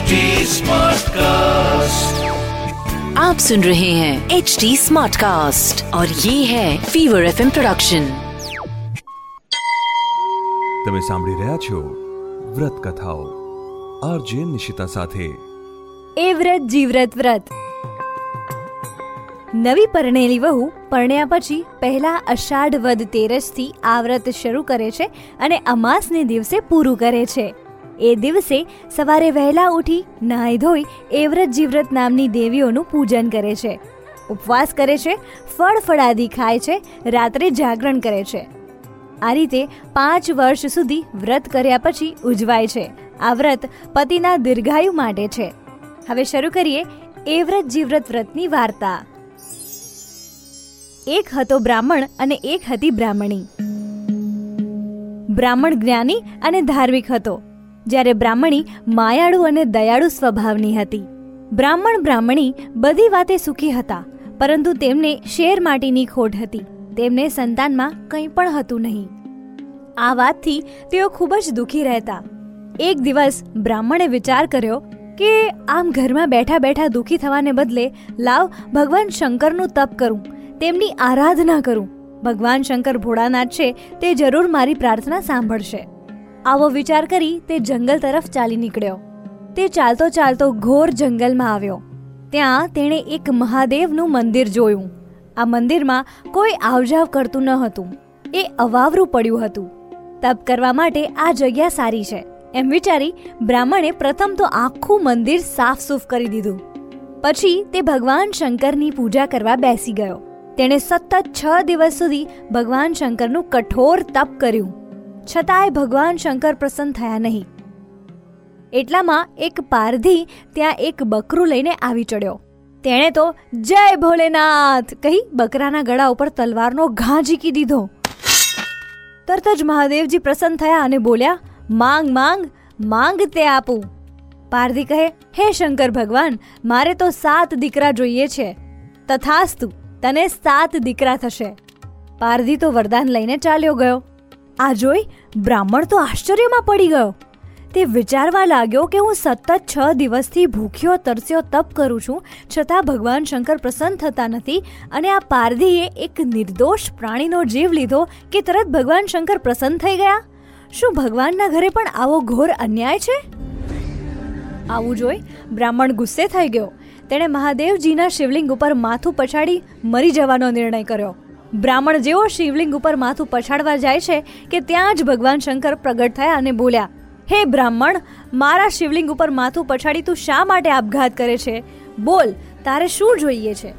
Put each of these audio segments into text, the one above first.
HD Smartcast. आप सुन रहे हैं एच डी स्मार्ट कास्ट और ये है फीवर एफ प्रोडक्शन તમે સાંભળી રહ્યા છો વ્રત કથાઓ આરજે નિશિતા સાથે એ વ્રત જીવ્રત વ્રત નવી પરણેલી વહુ પરણ્યા પછી પહેલા અષાઢ વદ તેરસથી આ વ્રત શરૂ કરે છે અને અમાસને દિવસે પૂરું કરે છે એ દિવસે સવારે વહેલા ઉઠી નહાઈ ધોઈ એવ્રત જીવ્રત નામની દેવીઓનું પૂજન કરે છે. ઉપવાસ કરે છે, ફળ ફળાદી ખાય છે, રાત્રે જાગરણ કરે છે. આ રીતે પાંચ વર્ષ સુધી વ્રત કર્યા પછી ઉજવાય છે. આ વ્રત પતિના દીર્ઘાયુ માટે છે. હવે શરૂ કરીએ એવ્રત જીવ્રત વ્રતની વાર્તા. એક હતો બ્રાહ્મણ અને એક હતી બ્રાહ્મણી. બ્રાહ્મણ જ્ઞાની અને ધાર્મિક હતો. જ્યારે બ્રાહ્મણી માયાળુ અને દયાળુ સ્વભાવની હતી. બ્રાહ્મણ બ્રાહ્મણી બધી વાતે સુખી હતા, પરંતુ તેમને શેર માટીની ખોટ હતી. તેમને સંતાનમાં કંઈ પણ હતું નહીં. આ વાતથી તેઓ ખૂબ જ દુઃખી રહેતા. એક દિવસ બ્રાહ્મણે વિચાર કર્યો કે આમ ઘરમાં બેઠા બેઠા દુઃખી થવાને બદલે લાવ ભગવાન શંકરનું તપ કરું, તેમની આરાધના કરું. ભગવાન શંકર ભોળાનાથ છે તે જરૂર મારી પ્રાર્થના સાંભળશે. આવો વિચાર કરી તે જંગલ તરફ ચાલી નીકળ્યો. તે ચાલતો ચાલતો ઘોર જંગલમાં આવ્યો. ત્યાં તેણે એક મહાદેવનું મંદિર જોયું. આ મંદિરમાં કોઈ આવજાવ કરતું ન હતું. એ અવાવરું પડ્યું હતું. તપ કરવા માટે આ જગ્યા સારી છે. એમ વિચારી બ્રાહ્મણે પ્રથમ તો આખું મંદિર સાફ સૂફ કરી દીધું. પછી તે ભગવાન શંકરની પૂજા કરવા બેસી ગયો. તેણે સતત છ દિવસ સુધી ભગવાન શંકરનું કઠોર તપ કર્યું. છતાંય ભગવાન શંકર પ્રસન્ન થયા નહીં. એટલામાં એક પારધી ત્યાં એક બકરું લઈને આવી ચડ્યો. તેણે તો, જય ભોલેનાથ! કહી બકરાના ગળા ઉપર તલવારનો ઘા ઝીકી દીધો. તરત જ મહાદેવજી પ્રસન્ન થયા અને બોલ્યા, માંગ માંગ માંગ તે આપું. પારધી કહે, હે શંકર ભગવાન, મારે તો સાત દીકરા જોઈએ છે. તથાસ્તુ, તને સાત દીકરા થશે. પારધી તો વરદાન લઈને ચાલ્યો ગયો. આ જોઈ બ્રાહ્મણ તો આશ્ચર્યમાં પડી ગયો. તે વિચારવા લાગ્યો કે હું સતત છ દિવસથી ભૂખ્યો, તરસ્યો, તપ કરું છું, છતાં ભગવાન શંકર પ્રસન્ન થતા નથી અને આ પારધીએ એક નિર્દોષ પ્રાણીનો જીવ લીધો કે તરત ભગવાન શંકર પ્રસન્ન થઈ ગયા. શું ભગવાનના ઘરે પણ આવો ઘોર અન્યાય છે? આવું જોઈ બ્રાહ્મણ ગુસ્સે થઈ ગયો. તેણે મહાદેવજીના શિવલિંગ ઉપર માથું પછાડી મરી જવાનો નિર્ણય કર્યો. બ્રાહ્મણ જેવો શિવલિંગ ઉપર માથું પછાડવા જાય છે કે ત્યાં જ ભગવાન શંકર પ્રગટ થયા અને બોલ્યા, હે બ્રાહ્મણ, મારા શિવલિંગ ઉપર માથું પછાડી તું શા માટે આપઘાત કરે છે? બોલ, તારે શું જોઈએ છે?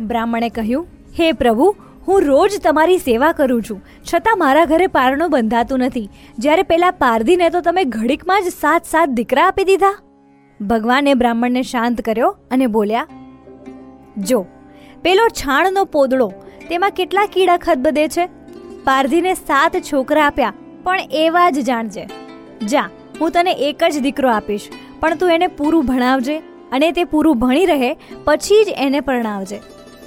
બ્રાહ્મણે કહ્યું, હે પ્રભુ, હું રોજ તમારી સેવા કરું છું. છતાં મારા ઘરે પારણું બંધાતું નથી. જ્યારે પેલા પારધીને તો તમે ઘડીકમાં જ સાત સાત દીકરા આપી દીધા. ભગવાને બ્રાહ્મણને શાંત કર્યો અને બોલ્યા, જો, પેલો છાણનો પોદળો તેમાં કેટલા કીડા ખદબદે છે? પારધીને સાત છોકરા આપ્યા, પણ એવા જ જાણજે. જા, હું તને એક જ દીકરો આપીશ, પણ તું એને પૂરું ભણાવજે, અને તે પૂરું ભણી રહે, પછી જ એને પરણાવજે.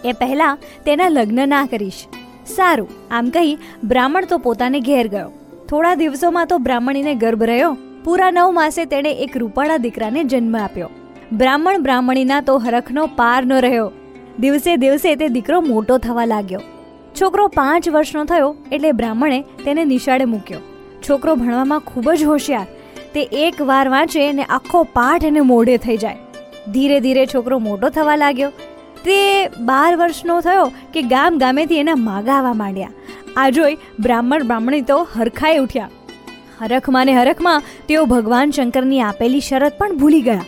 એ પહેલાં તેના લગ્ન ના કરીશ. સારું, આમ કહી બ્રાહ્મણ તો પોતાને ઘેર ગયો. થોડા દિવસોમાં તો બ્રાહ્મણીને ગર્ભ રહ્યો. પૂરા નવ માસે તેણે એક રૂપાળા દીકરાને જન્મ આપ્યો. બ્રાહ્મણ બ્રાહ્મણીના તો હરખનો પાર ન રહ્યો. દિવસે દિવસે તે દીકરો મોટો થવા લાગ્યો. છોકરો પાંચ વર્ષનો થયો એટલે બ્રાહ્મણે તેને નિશાળે મૂક્યો. છોકરો ભણવામાં ખૂબ જ હોશિયાર. તે એક વાર વાંચે ને આખો પાઠ એને મોઢે થઈ જાય. ધીરે ધીરે છોકરો મોટો થવા લાગ્યો. તે બાર વર્ષનો થયો કે ગામ ગામેથી એના માગાવા માંડ્યા. આ જોઈ બ્રાહ્મણ બ્રાહ્મણી તો હરખાઈ ઉઠ્યા. હરખમાં ને હરખમાં તેઓ ભગવાન શંકરની આપેલી શરત પણ ભૂલી ગયા.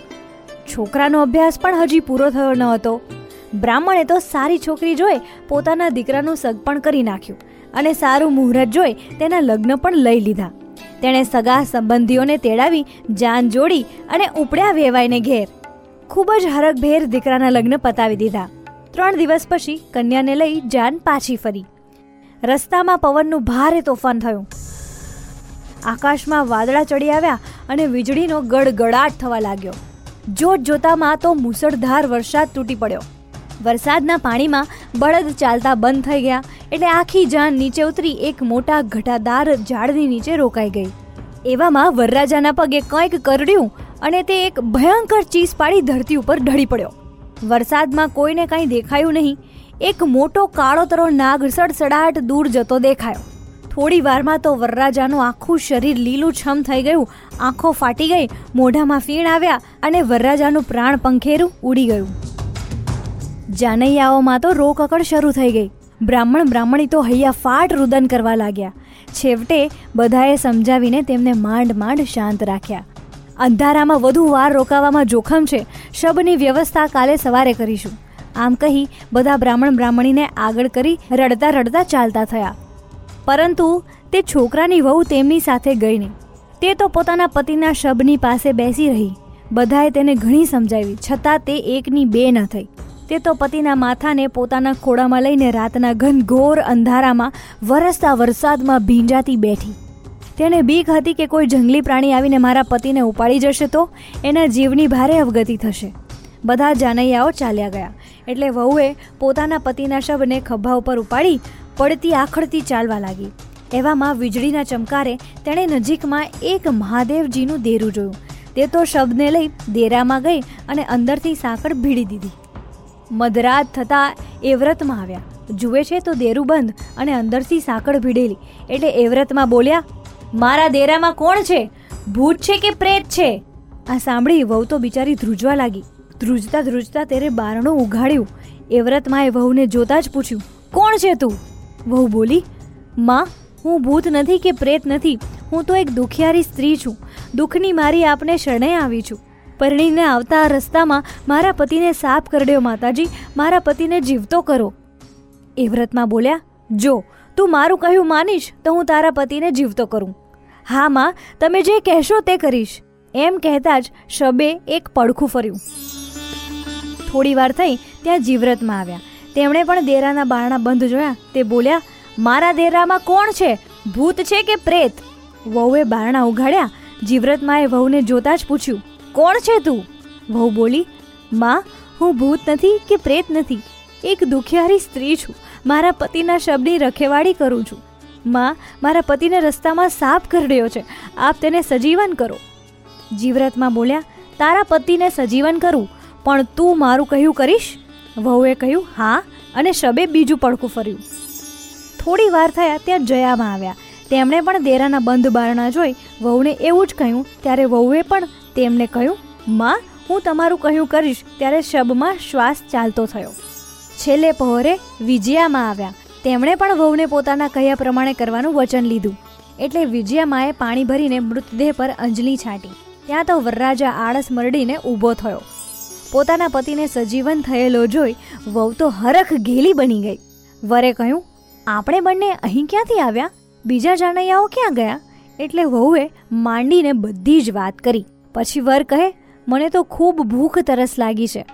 છોકરાનો અભ્યાસ પણ હજી પૂરો થયો ન હતો. બ્રાહ્મણે તો સારી છોકરી જોઈ પોતાના દીકરાનું સગપણ કરી નાખ્યું અને સારું મુહૂર્ત જોઈ તેના લગ્ન પણ લઈ લીધા. તેણે સગા સંબંધીઓને તેડાવી, જાન જોડી અને ઉપડ્યા વેવાઈને ઘેર. ખૂબ જ હરખભેર દીકરાના લગ્ન પતાવી દીધા. ત્રણ દિવસ પછી કન્યાને લઈ જાન પાછી ફરી. રસ્તામાં પવનનું ભારે તોફાન થયું. આકાશમાં વાદળા ચડી આવ્યા અને વીજળીનો ગડગડાટ થવા લાગ્યો. જોત જોતામાં તો મુસળધાર વરસાદ તૂટી પડ્યો. વરસાદના પાણીમાં બળદ ચાલતા બંધ થઈ ગયા એટલે આખી જાન નીચે ઉતરી એક મોટા ઘટાદાર ઝાડની નીચે રોકાઈ ગઈ. એવામાં વરરાજાના પગે કંઈક કરડ્યું અને તે એક ભયંકર ચીસ પાડી ધરતી ઉપર ઢળી પડ્યો. વરસાદમાં કોઈને કાંઈ દેખાયું નહીં. એક મોટો કાળો તરો નાગ સડસડાટ દૂર જતો દેખાયો. થોડી વારમાં તો વરરાજાનું આખું શરીર લીલું છમ થઈ ગયું. આંખો ફાટી ગઈ, મોઢામાં ફીણ આવ્યા અને વરરાજાનું પ્રાણ પંખેરું ઉડી ગયું. જાનૈયાઓમાં તો રોકકડ શરૂ થઈ ગઈ. બ્રાહ્મણ બ્રાહ્મણી તો હૈયા ફાટ રુદન કરવા લાગ્યા. છેવટે બધાએ સમજાવીને તેમને માંડ માંડ શાંત રાખ્યા. અંધારામાં વધુ વાર રોકાવામાં જોખમ છે. શબની વ્યવસ્થા કાલે સવારે કરીશું. આમ કહી બધા બ્રાહ્મણ બ્રાહ્મણીને આગળ કરી રડતા રડતા ચાલતા થયા. પરંતુ તે છોકરાની વહુ તેમની સાથે ગઈ નહીં. તે તો પોતાના પતિના શબની પાસે બેસી રહી. બધાએ તેને ઘણી સમજાવી. છતાં તે એકની બે ન થઈ. તે તો પતિના માથાને પોતાના ખોળામાં લઈને રાતના ઘનઘોર અંધારામાં, વરસતા વરસાદમાં ભીંજાતી બેઠી. તેને બીક હતી કે કોઈ જંગલી પ્રાણી આવીને મારા પતિને ઉપાડી જશે તો એના જીવની ભારે અવગતિ થશે. બધા જાનૈયાઓ ચાલ્યા ગયા. એટલે વહુએ પોતાના પતિના શબને ખભા ઉપર ઉપાડી પડતી આખડતી ચાલવા લાગી. એવામાં વીજળીના ચમકારે તેણે નજીકમાં એક મહાદેવજીનું દેરું જોયું. તે તો શબને લઈ દેરામાં ગઈ અને અંદરથી સાંકળ ભીડી દીધી. મધરાત થતાં એ વ્રતમાં આવ્યા. જુએ છે તો દેરું બંધ અને અંદરથી સાંકળ ભીડેલી. એટલે એ વ્રતમાં બોલ્યા, મારા દેરામાં કોણ છે? ભૂત છે કે પ્રેત છે? આ સાંભળી વહુ તો બિચારી ધ્રુજવા લાગી. ધ્રુજતા ધ્રુજતા તેરે બારણું ઉઘાડ્યું. એ વ્રતમાં એ વહુને જોતા જ પૂછ્યું, કોણ છે તું? વહુ બોલી, માં, હું ભૂત નથી કે પ્રેત નથી. હું તો એક દુખિયારી સ્ત્રી છું. દુઃખની મારી આપને શરણે આવી છું. પરણીને આવતા રસ્તામાં મારા પતિને સાપ કરડ્યો માતાજી, મારા પતિને જીવતો કરો. એ વ્રતમાં બોલ્યા, જો, તું મારું કહ્યું માનીશ તો હું તારા પતિને જીવતો કરું. હા, માં, તમે જે કહેશો તે કરીશ. એમ કહેતા જ શબે એક પડખું ફર્યું. થોડી વાર થઈ ત્યાં જીવ્રતમાં આવ્યા. તેમણે પણ દેરાના બારણા બંધ જોયા. તે બોલ્યા, મારા દેરામાં કોણ છે? ભૂત છે કે પ્રેત? વહુએ બારણા ઉઘાડ્યા. જીવ્રતમાં એ વહુને જોતા જ પૂછ્યું કોણ છે તું? વહુ બોલી, માં, હું ભૂત નથી કે પ્રેત નથી. એક દુખિયારી સ્ત્રી છું. મારા પતિના શબની રખેવાળી કરું છું. માં, મારા પતિને રસ્તામાં સાપ કરડ્યો છે. આપ તેને સજીવન કરો. જીવ્રતમાં બોલ્યા, તારા પતિને સજીવન કરું, પણ તું મારું કહ્યું કરીશ? વહુએ કહ્યું, હા. અને શબે બીજું પડકું ફર્યું. થોડી વાર થયા ત્યાં જયામાં આવ્યા. તેમણે પણ દેરાના બંધ બારણા જોઈ વહુને એવું જ કહ્યું. ત્યારે વહુએ પણ તેમને કહ્યું, માં, હું તમારું કહ્યું કરીશ. ત્યારે શબમાં શ્વાસ ચાલતો થયો. છેલ્લે પહોરે વિજયામાં આવ્યા. તેમણે પણ વહુને પોતાના કહ્યા પ્રમાણે કરવાનું વચન લીધું. એટલે વિજયામાએ પાણી ભરીને મૃતદેહ પર અંજલિ છાંટી. ત્યાં તો વરરાજા આળસ મરડીને ઊભો થયો. પોતાના પતિને સજીવન થયેલો જોઈ વહુ તો હરખ ઘેલી બની ગઈ. વરે કહ્યું, આપણે બંને અહીં ક્યાંથી આવ્યા? બીજા જાનૈયાઓ ક્યાં ગયા? એટલે વહુએ માંડીને બધી જ વાત કરી. પછી વર કહે, મને તો ખૂબ ભૂખ તરસ લાગી છે.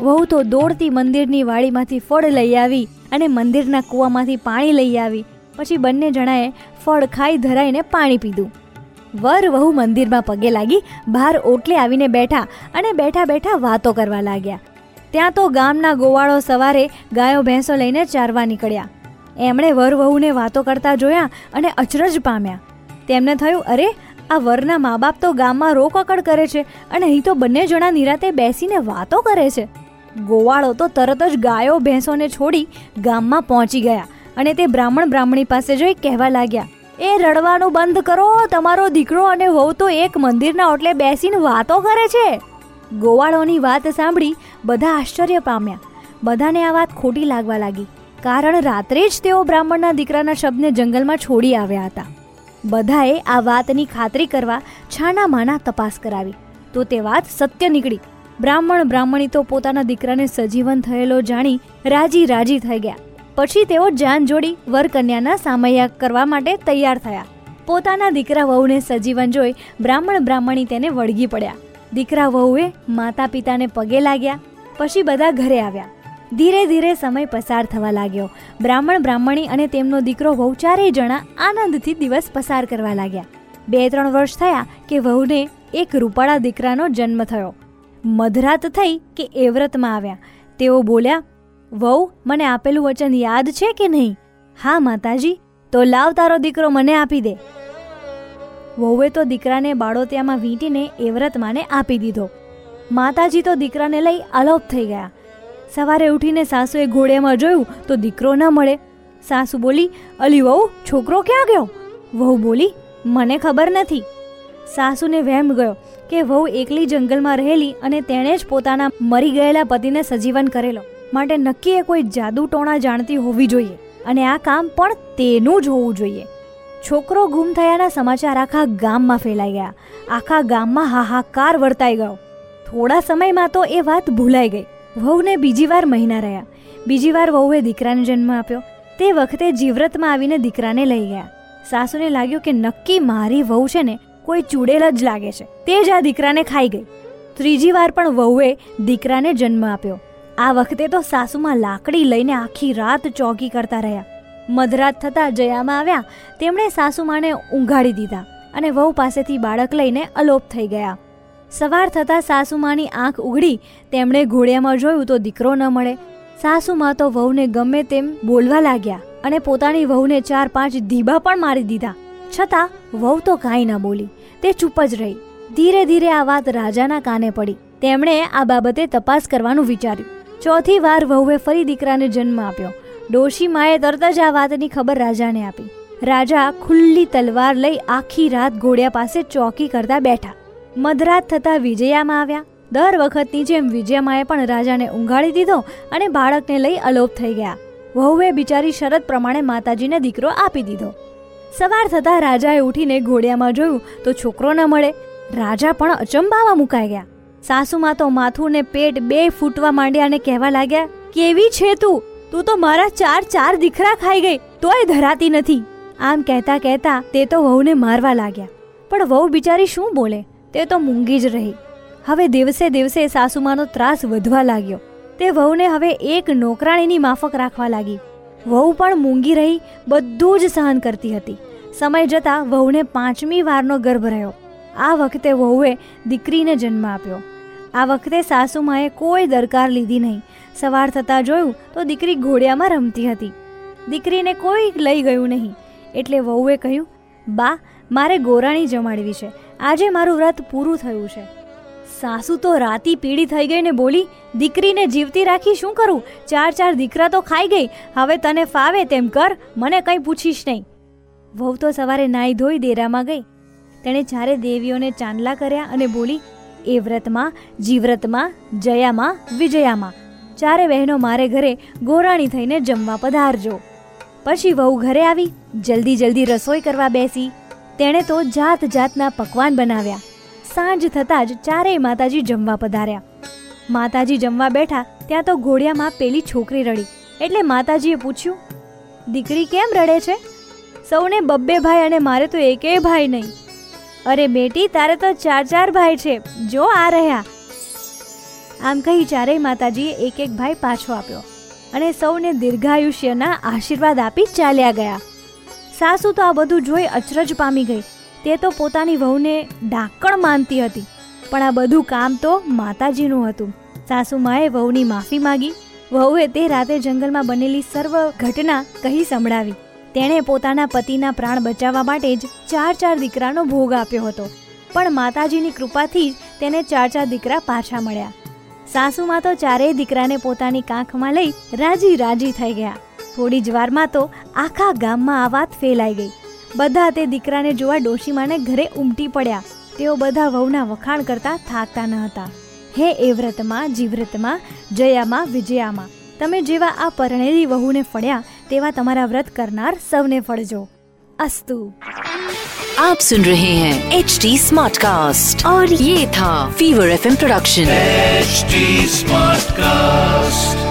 વહુ તો દોડતી મંદિરની વાડીમાંથી ફળ લઈ આવી અને મંદિરના કૂવામાંથી પાણી લઈ આવી. પછી બંને જણાએ ફળ ખાઈ ધરાઈને પાણી પીધું. વર વહુ મંદિરમાં પગે લાગી બહાર ઓટલે આવીને બેઠા અને બેઠા બેઠા વાતો કરવા લાગ્યા. ત્યાં તો ગામના ગોવાળો સવારે ગાયો ભેંસો લઈને ચારવા નીકળ્યા. એમણે વર વહુને વાતો કરતા જોયા અને અચરજ પામ્યા. તેમને થયું, અરે આ વરના મા બાપ તો ગામમાં રોકકડ કરે છે અને અહીં તો બંને જણા નિરાતે બેસીને વાતો કરે છે. ગોવાળો તો તરત જ ગાયો ભેંસોને છોડી ગામમાં પહોંચી ગયા અને તે બ્રાહ્મણ બ્રાહ્મણી પાસે જઈ કહેવા લાગ્યા, એ રડવાનું બંધ કરો, તમારો દીકરો અને વહુ તો એક મંદિરના ઓટલે બેસીને વાતો કરે છે. ગોવાળોની વાત સાંભળી બધા આશ્ચર્ય પામ્યા. બધાને આ વાત ખોટી લાગવા લાગી, કારણ રાત્રે જ તેઓ બ્રાહ્મણના દીકરાના શબ્દને જંગલમાં છોડી આવ્યા હતા. બધાએ આ વાતની ખાતરી કરવા છાના માના તપાસ કરાવી. તો તે વાત સત્ય નીકળી. બ્રાહ્મણ બ્રાહ્મણી તો પોતાના દીકરાને સજીવન થયેલો જાણી રાજી રાજી થઈ ગયા. પછી તેઓ જાન જોડી વરકન્યાના સામૈયા કરવા માટે તૈયાર થયા. પોતાના દીકરા વહુને સજીવન જોઈ બ્રાહ્મણ બ્રાહ્મણી તેને વળગી પડ્યા. દીકરા વહુએ માતા પિતાને પગે લાગ્યા. પછી બધા ઘરે આવ્યા. ધીરે ધીરે સમય પસાર થવા લાગ્યો. બ્રાહ્મણ બ્રાહ્મણી અને તેમનો દીકરો વહુ ચારેય જણા આનંદથી દિવસ પસાર કરવા લાગ્યા. બે ત્રણ વર્ષ થયા કે વહુને એક રૂપાળા દીકરાનો જન્મ થયો. મધરાત થઈ કે એ વ્રતમાં આવ્યા. તેઓ બોલ્યા, વહુ, મને આપેલું વચન યાદ છે કે નહીં? હા, માતાજી, તો લાવ તારો દીકરો મને આપી દે. વહુએ તો દીકરાને બાળોતિયામાં વીંટીને એ વ્રતમાને આપી દીધો. માતાજી તો દીકરાને લઈ અલોપ થઈ ગયા. સવારે ઉઠીને સાસુએ ઘોડિયામાં જોયું તો દીકરો ન મળે. સાસુ બોલી, અલી વહુ, છોકરો ક્યાં ગયો? વહુ બોલી, મને ખબર નથી. સાસુને વહેમ ગયો કે વહુ એકલી જંગલમાં રહેલી અને તેણે જ પોતાના મરી ગયેલા પતિને સજીવન કરેલો. માટે નક્કી એ કોઈ જાદુ ટોણા જાણતી હોવી જોઈએ અને આ કામ પણ તેનું જ હોવું જોઈએ. છોકરો ગુમ થયાના સમાચાર આખા ગામમાં ફેલાઈ ગયા. આખા ગામમાં હાહાકાર વર્તાઈ ગયો. થોડા સમયમાં તો એ વાત ભૂલાઈ ગઈ. વહુને બીજી વાર મહિના રહ્યા. બીજી વાર વહુએ દીકરાને જન્મ આપ્યો. તે વખતે જીવ્રતમાં આવીને દીકરાને લઈ ગયા. સાસુને લાગ્યું કે નક્કી મારી વહુ છે ને, કોઈ ચૂડેલ જ લાગે છે. તે જ આ દીકરાને ખાઈ ગઈ. ત્રીજી વાર પણ વહુએ દીકરાને જન્મ આપ્યો. આ વખતે તો સાસુમાં લાકડી લઈને આખી રાત ચોકી કરતા રહ્યા. મધરાત થતાં જયામાં આવ્યા, તેમણે સાસુમાને ઊંઘાડી દીધા અને વહુ પાસેથી બાળક લઈને અલોપ થઈ ગયા. સવાર થતાં સાસુમાની આંખ ઉઘડી. તેમણે ઘોડિયામાં જોયું તો દીકરો ન મળે. સાસુમાં તો વહુને ગમે તેમ બોલવા લાગ્યા અને પોતાની વહુને ચાર પાંચ ધીબા પણ મારી દીધા. છતાં વહુ તો કાંઈ ન બોલી. તે ચૂપ જ રહી. ધીરે ધીરે આ વાત રાજાના કાને પડી. તેમણે આ બાબતે તપાસ કરવાનું વિચાર્યું. ચોથી વાર વહુએ ફરી દીકરાને જન્મ આપ્યો. ડોશી માએ તરત જ આ વાતની ખબર રાજાને આપી. રાજા ખુલ્લી તલવાર લઈ આખી રાત ઘોડિયા પાસે ચોકી કરતા બેઠા. મધરાત થતાં વિજયામાં આવ્યા. દર વખતની જેમ વિજયામાએ પણ રાજાને ઊંઘાડી દીધો અને બાળકને લઈ અલોપ થઈ ગયા. વહુએ બિચારી શરત પ્રમાણે માતાજીને દીકરો આપી દીધો. સવાર થતાં રાજાએ ઉઠીને ઘોડિયામાં જોયું તો છોકરો ન મળે. રાજા પણ અચંબામાં મુકાઈ ગયા. સાસુમાં તો માથું ને પેટ બે ફૂટવા માંડ્યા અને કહેવા લાગ્યા, કેવી છે તું? તું તો મારા ચાર ચાર દીકરા ખાઈ ગઈ, તોય ધરાતી નથી. આમ કહેતા કહેતા તે તો વહુને મારવા લાગ્યા. પણ વહુ બિચારી શું બોલે? તે તો મૂંગી જ રહી. હવે દિવસે દિવસે સાસુમાનો ત્રાસ વધવા લાગ્યો. તે વહુને હવે એક નોકરાણીની માફક રાખવા લાગી. વહુ પણ મૂંગી રહી, બધું જ સહન કરતી હતી. સમય જતાં વહુને પાંચમી વારનો ગર્ભ રહ્યો. આ વખતે વહુએ દીકરીને જન્મ આપ્યો. આ વખતે સાસુમાએ કોઈ દરકાર લીધી નહીં. સવાર થતાં જોયું તો દીકરી ઘોડિયામાં રમતી હતી. દીકરીને કોઈ લઈ ગયું નહીં. એટલે વહુએ કહ્યું, બા, મારે ગોરાણી જમાડવી છે. આજે મારું વ્રત પૂરું થયું છે. સાસુ તો રાતી પીડી થઈ ગઈ ને બોલી, દીકરીને જીવતી રાખી શું કરું? ચાર ચાર દીકરા તો ખાઈ ગઈ. હવે તને ફાવે તેમ કર, મને કંઈ પૂછીશ નહીં. વહુ તો સવારે નાહી ધોઈ દેરામાં ગઈ. તેણે ચારે દેવીઓને ચાંદલા કર્યા અને બોલી, એ વ્રતમાં, જીવ્રતમાં, જયામાં, વિજયામાં. ચારે બહેનો મારે ઘરે ગોરાણી થઈને જમવા પધારજો. પછી વહુ ઘરે આવી, જલ્દી જલ્દી રસોઈ કરવા બેસી. તેણે તો જાત જાતના પકવાન બનાવ્યા. સાંજ થતાં જ ચારેય માતાજી જમવા પધાર્યા. માતાજી જમવા બેઠા ત્યાં તો ઘોડિયામાં પેલી છોકરી રડી. એટલે માતાજીએ પૂછ્યું, દીકરી કેમ રડે છે? સૌને બબ્બે ભાઈ અને મારે તો એકેય ભાઈ નહીં. અરે બેટી, તારે તો ચાર ચાર ભાઈ છે. જો આ રહ્યા. આમ કહી ચારેય માતાજીએ એક એક ભાઈ પાછો આપ્યો અને સૌને દીર્ઘાયુષ્યના આશીર્વાદ આપી ચાલ્યા ગયા. સાસુ તો આ બધું જોઈ અચરજ પામી ગઈ. તે તો પોતાની વહુને ડાકણ માનતી હતી. પણ આ બધું કામ તો માતાજીનું હતું. સાસુમાએ વહુની માફી માગી. વહુએ તે રાતે જંગલમાં બનેલી સર્વ ઘટના કહી સંભળાવી. તેણે પોતાના પતિના પ્રાણ બચાવવા માટે જ ચાર ચાર દીકરાનો ભોગ આપ્યો હતો. પણ માતાજીની કૃપાથી જ તેને ચાર ચાર દીકરા પાછા મળ્યા. સાસુમાં તો ચારેય દીકરાને પોતાની કાંખમાં લઈ રાજી રાજી થઈ ગયા. થોડી જ વારમાં તો આખા ગામમાં આ વાત ફેલાઈ ગઈ બધા તે દીકરાને જોવા ડોશીમાને ઘરે ઉમટી પડ્યા તેઓ બધા વહુના વખાણ કરતા થાકતા ન હતા હે એ વ્રતમાં જીવ્રતમાં જયામાં વિજયામાં તમે જેવા આ પરણેલી વહુને ફળ્યા તેવા તમારા વ્રત કરનાર સૌને ફળજો અસ્તુ आप सुन रहे हैं एच डी स्मार्ट कास्ट और ये था fever F production Smartcast